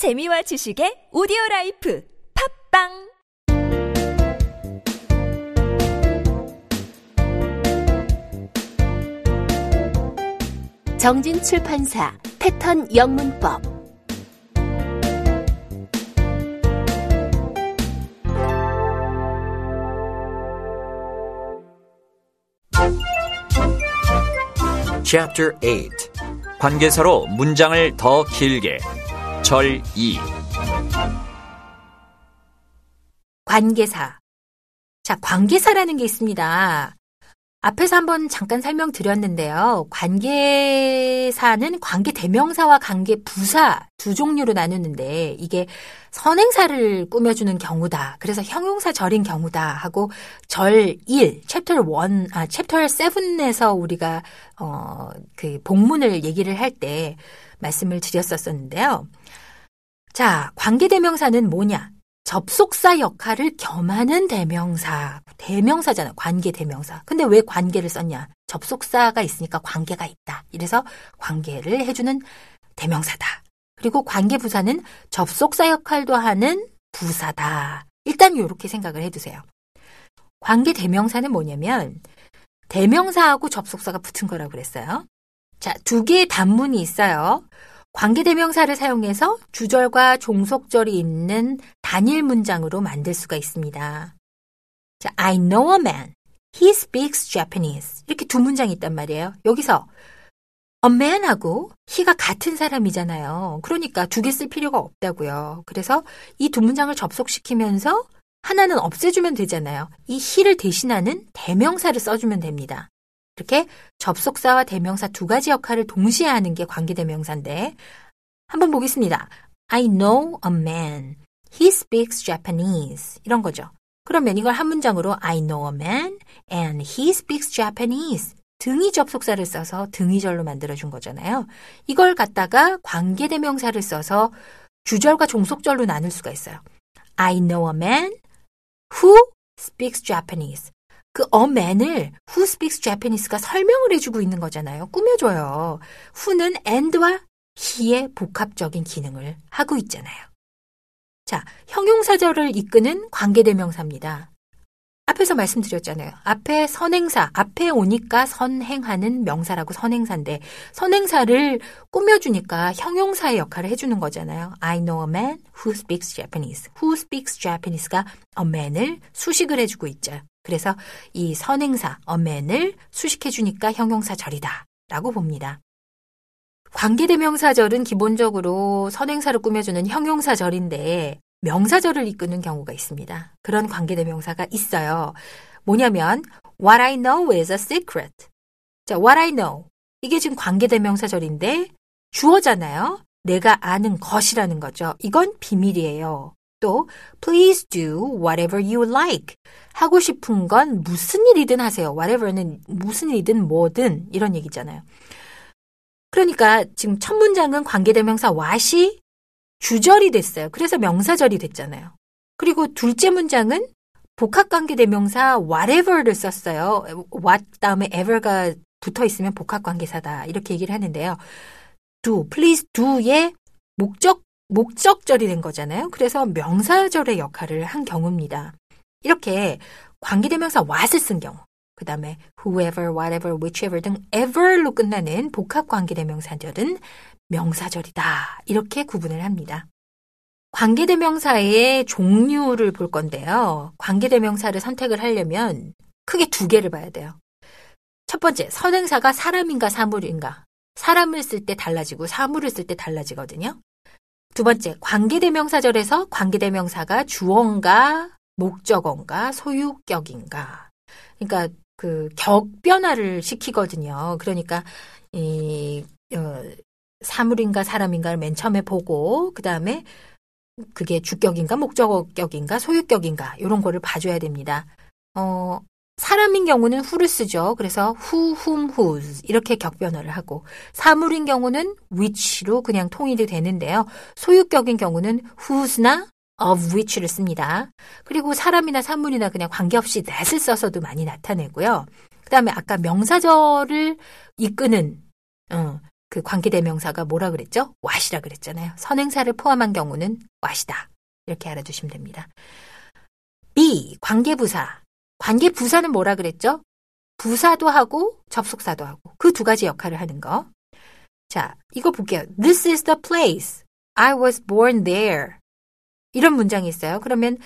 재미와 지식의 오디오 라이프 팝빵! 정진 출판사 패턴 영문법. Chapter 8 관계사로 문장을 더 길게 절 2. 관계사. 자, 관계사라는 게 있습니다. 앞에서 한번 잠깐 설명드렸는데요. 관계사는 관계 대명사와 관계 부사 두 종류로 나누는데 이게 선행사를 꾸며주는 경우다. 그래서 형용사 절인 경우다 하고 절 1, 챕터 1, 아, 챕터 7에서 우리가 어, 그 본문을 얘기를 할 때 말씀을 드렸었었는데요. 자, 관계 대명사는 뭐냐? 접속사 역할을 겸하는 대명사. 대명사잖아. 관계 대명사. 근데 왜 관계를 썼냐? 접속사가 있으니까 관계가 있다. 이래서 관계를 해주는 대명사다. 그리고 관계 부사는 접속사 역할도 하는 부사다. 일단 이렇게 생각을 해두세요. 관계 대명사는 뭐냐면 대명사하고 접속사가 붙은 거라고 그랬어요. 자, 두 개의 단문이 있어요. 관계대명사를 사용해서 주절과 종속절이 있는 단일 문장으로 만들 수가 있습니다. 자, I know a man. He speaks Japanese. 이렇게 두 문장이 있단 말이에요. 여기서 a man하고 he가 같은 사람이잖아요. 그러니까 두 개 쓸 필요가 없다고요. 그래서 이 두 문장을 접속시키면서 하나는 없애주면 되잖아요. 이 he를 대신하는 대명사를 써주면 됩니다. 이렇게 접속사와 대명사 두 가지 역할을 동시에 하는 게 관계대명사인데 한번 보겠습니다. I know a man. He speaks Japanese. 이런 거죠. 그러면 이걸 한 문장으로 I know a man and he speaks Japanese. 등이 접속사를 써서 등이절로 만들어준 거잖아요. 이걸 갖다가 관계대명사를 써서 주절과 종속절로 나눌 수가 있어요. I know a man who speaks Japanese. 그 man을 who speaks Japanese가 설명을 해주고 있는 거잖아요. 꾸며줘요. who는 and와 he의 복합적인 기능을 하고 있잖아요. 자, 형용사절을 이끄는 관계대명사입니다. 앞에서 말씀드렸잖아요. 앞에 선행사, 앞에 오니까 선행하는 명사라고 선행사인데 선행사를 꾸며주니까 형용사의 역할을 해주는 거잖아요. I know a man who speaks Japanese. Who speaks Japanese가 a man을 수식을 해주고 있죠. 그래서 이 선행사 man을 수식해주니까 형용사절이다 라고 봅니다. 관계대명사절은 기본적으로 선행사를 꾸며주는 형용사절인데 명사절을 이끄는 경우가 있습니다. 그런 관계대명사가 있어요. 뭐냐면 What I know is a secret. 자, What I know. 이게 지금 관계대명사절인데 주어잖아요. 내가 아는 것이라는 거죠. 이건 비밀이에요. 또 please do whatever you like. 하고 싶은 건 무슨 일이든 하세요. whatever는 무슨 일이든 뭐든 이런 얘기잖아요. 그러니까 지금 첫 문장은 관계대명사 what이 주절이 됐어요. 그래서 명사절이 됐잖아요. 그리고 둘째 문장은 복합관계대명사 whatever를 썼어요. what 다음에 ever가 붙어 있으면 복합관계사다. 이렇게 얘기를 하는데요. do, please do의 목적, 목적절이 된 거잖아요. 그래서 명사절의 역할을 한 경우입니다. 이렇게 관계대명사 what을 쓴 경우. 그 다음에 whoever, whatever, whichever 등 ever로 끝나는 복합 관계대명사절은 명사절이다. 이렇게 구분을 합니다. 관계대명사의 종류를 볼 건데요. 관계대명사를 선택을 하려면 크게 두 개를 봐야 돼요. 첫 번째, 선행사가 사람인가 사물인가. 사람을 쓸 때 달라지고 사물을 쓸 때 달라지거든요. 두 번째, 관계대명사절에서 관계대명사가 주어인가, 목적어인가, 소유격인가. 그러니까 그 격변화를 시키거든요. 그러니까 이 어, 사물인가 사람인가를 맨 처음에 보고 그 다음에 그게 주격인가 목적어격인가 소유격인가 이런 거를 봐줘야 됩니다. 어, 사람인 경우는 who를 쓰죠. 그래서 who, whom, whose 이렇게 격변화를 하고 사물인 경우는 which로 그냥 통일이 되는데요. 소유격인 경우는 whose나 of which를 씁니다. 그리고 사람이나 사물이나 그냥 관계없이 that을 써서도 많이 나타내고요. 그 다음에 아까 명사절을 이끄는 어, 그 관계대명사가 뭐라 그랬죠? what이라 그랬잖아요. 선행사를 포함한 경우는 what이다. 이렇게 알아두시면 됩니다. B. 관계부사. 관계 부사는 뭐라 그랬죠? 부사도 하고 접속사도 하고 그 두 가지 역할을 하는 거. 자, 이거 볼게요. This is the place. I was born there. 이런 문장이 있어요. 그러면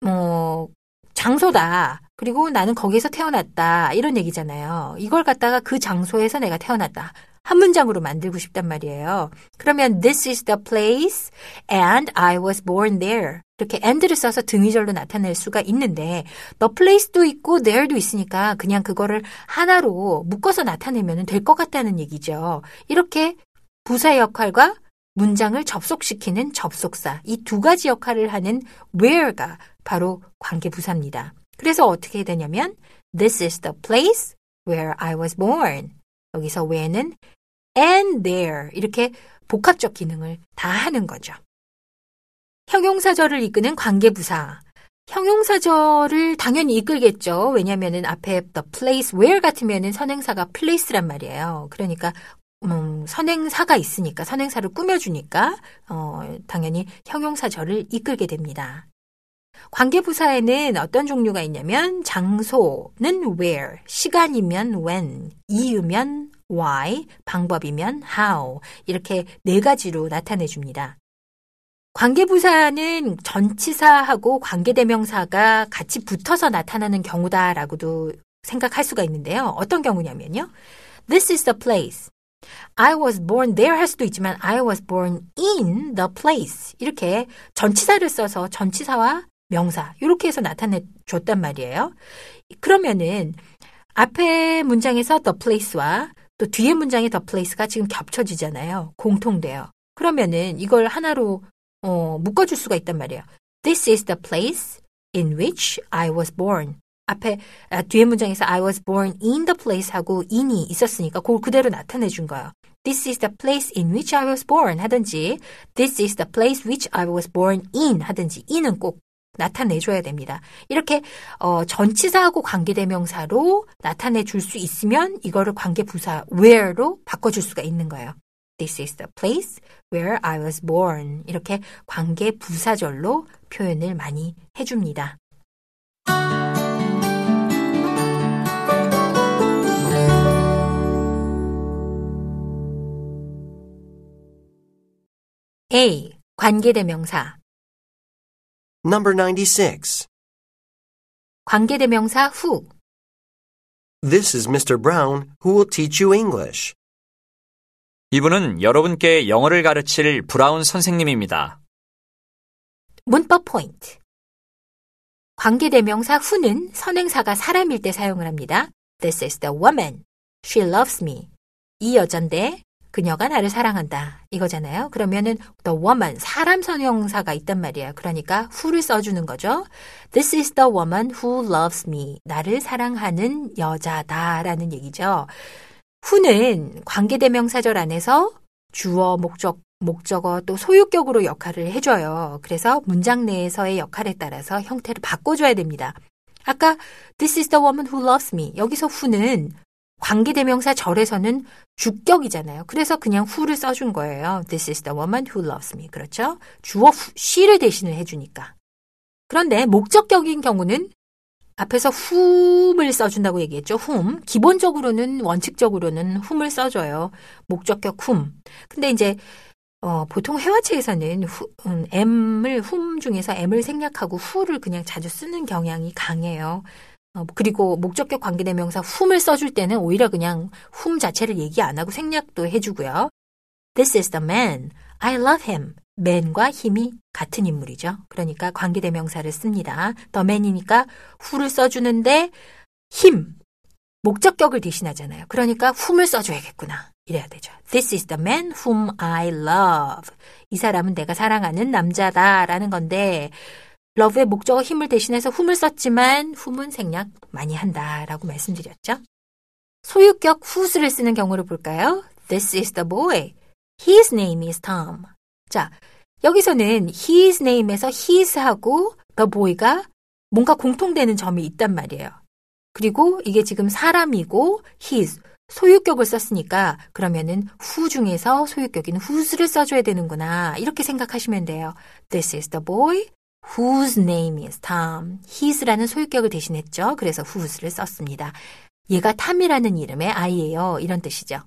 뭐 장소다. 그리고 나는 거기에서 태어났다. 이런 얘기잖아요. 이걸 갖다가 그 장소에서 내가 태어났다. 한 문장으로 만들고 싶단 말이에요. 그러면 this is the place and I was born there. 이렇게 and를 써서 등위절로 나타낼 수가 있는데 the place도 있고 there도 있으니까 그냥 그거를 하나로 묶어서 나타내면 될 것 같다는 얘기죠. 이렇게 부사 역할과 문장을 접속시키는 접속사 이 두 가지 역할을 하는 where가 바로 관계 부사입니다. 그래서 어떻게 되냐면 this is the place where I was born. 여기서 where는 and there 이렇게 복합적 기능을 다 하는 거죠. 형용사절을 이끄는 관계부사. 형용사절을 당연히 이끌겠죠. 왜냐면은 앞에 the place where 같으면은 선행사가 place란 말이에요. 그러니까 음, 선행사가 있으니까 선행사를 꾸며주니까 어, 당연히 형용사절을 이끌게 됩니다. 관계부사에는 어떤 종류가 있냐면 장소는 where, 시간이면 when, 이유면 why, 방법이면 how 이렇게 네 가지로 나타내 줍니다. 관계부사는 전치사하고 관계대명사가 같이 붙어서 나타나는 경우다라고도 생각할 수가 있는데요. 어떤 경우냐면요. This is the place. I was born there 할 수도 있지만 I was born in the place. 이렇게 전치사를 써서 전치사와 명사 이렇게 해서 나타내 줬단 말이에요. 그러면은 앞에 문장에서 the place와 또 뒤에 문장의 the place가 지금 겹쳐지잖아요. 공통돼요. 그러면은 이걸 하나로 어, 묶어줄 수가 있단 말이에요. This is the place in which I was born. 앞에 아, 뒤에 문장에서 I was born in the place 하고 in이 있었으니까 그걸 그대로 나타내 준 거예요. This is the place in which I was born 하든지 This is the place which I was born in 하든지 in은 꼭 나타내줘야 됩니다. 이렇게 어, 전치사하고 관계대명사로 나타내 줄 수 있으면 이거를 관계부사 where로 바꿔줄 수가 있는 거예요. This is the place where I was born. 이렇게 관계부사절로 표현을 많이 해줍니다. A. 관계대명사 Number 96. 관계대명사 후 This is Mr. Brown who will teach you English. 이분은 여러분께 영어를 가르칠 브라운 선생님입니다. 문법 포인트 관계대명사 후는 선행사가 사람일 때 사용을 합니다. This is the woman. She loves me. 이 여잔데 그녀가 나를 사랑한다. 이거잖아요. 그러면은 the woman 사람 선형사가 있단 말이에요. 그러니까 who를 써주는 거죠. This is the woman who loves me. 나를 사랑하는 여자다 라는 얘기죠. who는 관계대명사절 안에서 주어, 목적, 목적어 또 소유격으로 역할을 해줘요. 그래서 문장 내에서의 역할에 따라서 형태를 바꿔줘야 됩니다. 아까 This is the woman who loves me. 여기서 who는 관계대명사 절에서는 주격이잖아요. 그래서 그냥 who를 써준 거예요. This is the woman who loves me. 그렇죠? 주어 she를 대신을 해주니까. 그런데 목적격인 경우는 앞에서 whom을 써준다고 얘기했죠. whom. 기본적으로는 원칙적으로는 whom을 써줘요. 목적격 whom. 근데 이제 어, 보통 회화체에서는 후, 음, M을 whom 중에서 M을 생략하고 who를 그냥 자주 쓰는 경향이 강해요. 어, 그리고 목적격 관계대명사 whom을 써줄 때는 오히려 그냥 whom 자체를 얘기 안 하고 생략도 해주고요. This is the man. I love him. man과 힘이 같은 인물이죠. 그러니까 관계대명사를 씁니다. the man이니까 who를 써주는데 힘, 목적격을 대신하잖아요. 그러니까 whom을 써줘야겠구나. 이래야 되죠. This is the man whom I love. 이 사람은 내가 사랑하는 남자다 라는 건데 love의 목적어 힘을 대신해서 whom을 썼지만 whom은 생략 많이 한다라고 말씀드렸죠. 소유격 whose를 쓰는 경우를 볼까요? This is the boy. His name is Tom. 자, 여기서는 his name에서 his하고 the boy가 뭔가 공통되는 점이 있단 말이에요. 그리고 이게 지금 사람이고 his, 소유격을 썼으니까 그러면은 who 중에서 소유격인 whose를 써줘야 되는구나. 이렇게 생각하시면 돼요. This is the boy whose name is Tom. his라는 소유격을 대신했죠. 그래서 whose를 썼습니다. 얘가 탐이라는 이름의 아이예요. 이런 뜻이죠.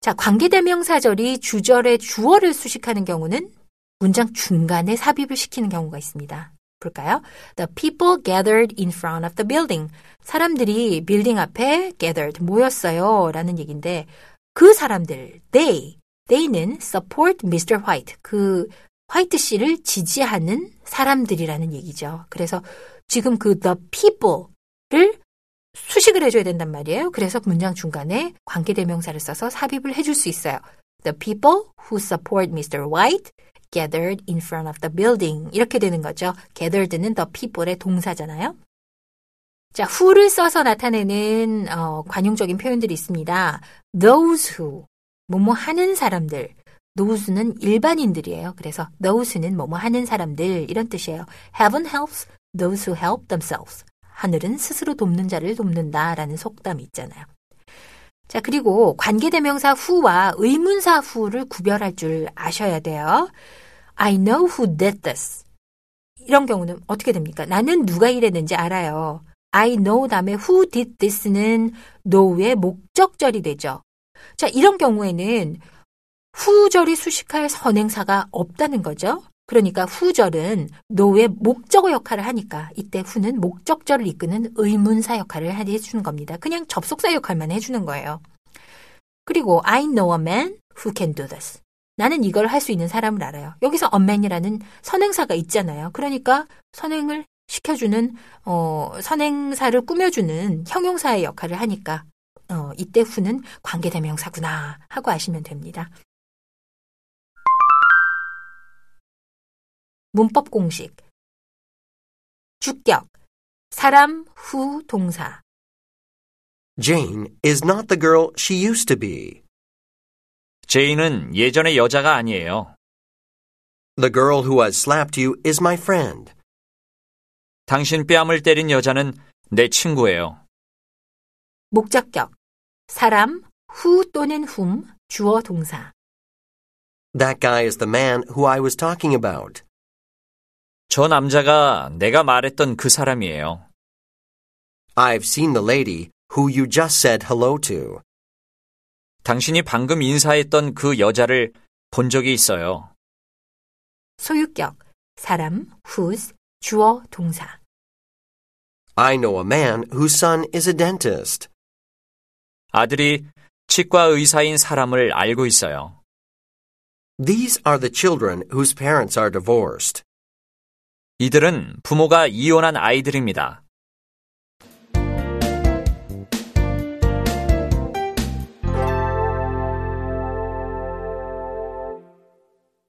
자, 관계대명사절이 주절의 주어를 수식하는 경우는 문장 중간에 삽입을 시키는 경우가 있습니다. 볼까요? The people gathered in front of the building. 사람들이 빌딩 앞에 gathered 모였어요. 라는 얘기인데 그 사람들, they, they는 support Mr. White. 그 화이트 씨를 지지하는 사람들이라는 얘기죠. 그래서 지금 그 the people를 수식을 해줘야 된단 말이에요. 그래서 문장 중간에 관계대명사를 써서 삽입을 해줄 수 있어요. The people who support Mr. White gathered in front of the building. 이렇게 되는 거죠. gathered는 the people의 동사잖아요. 자, who를 써서 나타내는 어, 관용적인 표현들이 있습니다. those who, 뭐뭐 하는 사람들. Those는 일반인들이에요. 그래서 those는 뭐뭐 하는 사람들 이런 뜻이에요. heaven helps those who help themselves. 하늘은 스스로 돕는 자를 돕는다라는 속담이 있잖아요. 자, 그리고 관계대명사 who와 의문사 who를 구별할 줄 아셔야 돼요. I know who did this. 이런 경우는 어떻게 됩니까? 나는 누가 이랬는지 알아요. I know 다음에 who did this는 know의 목적절이 되죠. 자, 이런 경우에는 후절이 수식할 선행사가 없다는 거죠. 그러니까 후절은 know의 목적어 역할을 하니까 이때 후는 목적절을 이끄는 의문사 역할을 해주는 겁니다. 그냥 접속사 역할만 해주는 거예요. 그리고 I know a man who can do this. 나는 이걸 할 수 있는 사람을 알아요. 여기서 a man이라는 선행사가 있잖아요. 그러니까 선행을 시켜주는 어, 선행사를 꾸며주는 형용사의 역할을 하니까 어, 이때 후는 관계대명사구나 하고 아시면 됩니다. 문법 공식 주격 사람 후 동사 Jane is not the girl she used to be. 제인은 예전의 여자가 아니에요. The girl who has slapped you is my friend. 당신 뺨을 때린 여자는 내 친구예요. 목적격 사람 후 또는 whom 주어 동사 That guy is the man who I was talking about. 저 남자가 내가 말했던 그 사람이에요. I've seen the lady who you just said hello to. 당신이 방금 인사했던 그 여자를 본 적이 있어요. 소유격 사람 whose 주어 동사 I know a man whose son is a dentist. 아들이 치과 의사인 사람을 알고 있어요. These are the children whose parents are divorced. 이들은 부모가 이혼한 아이들입니다.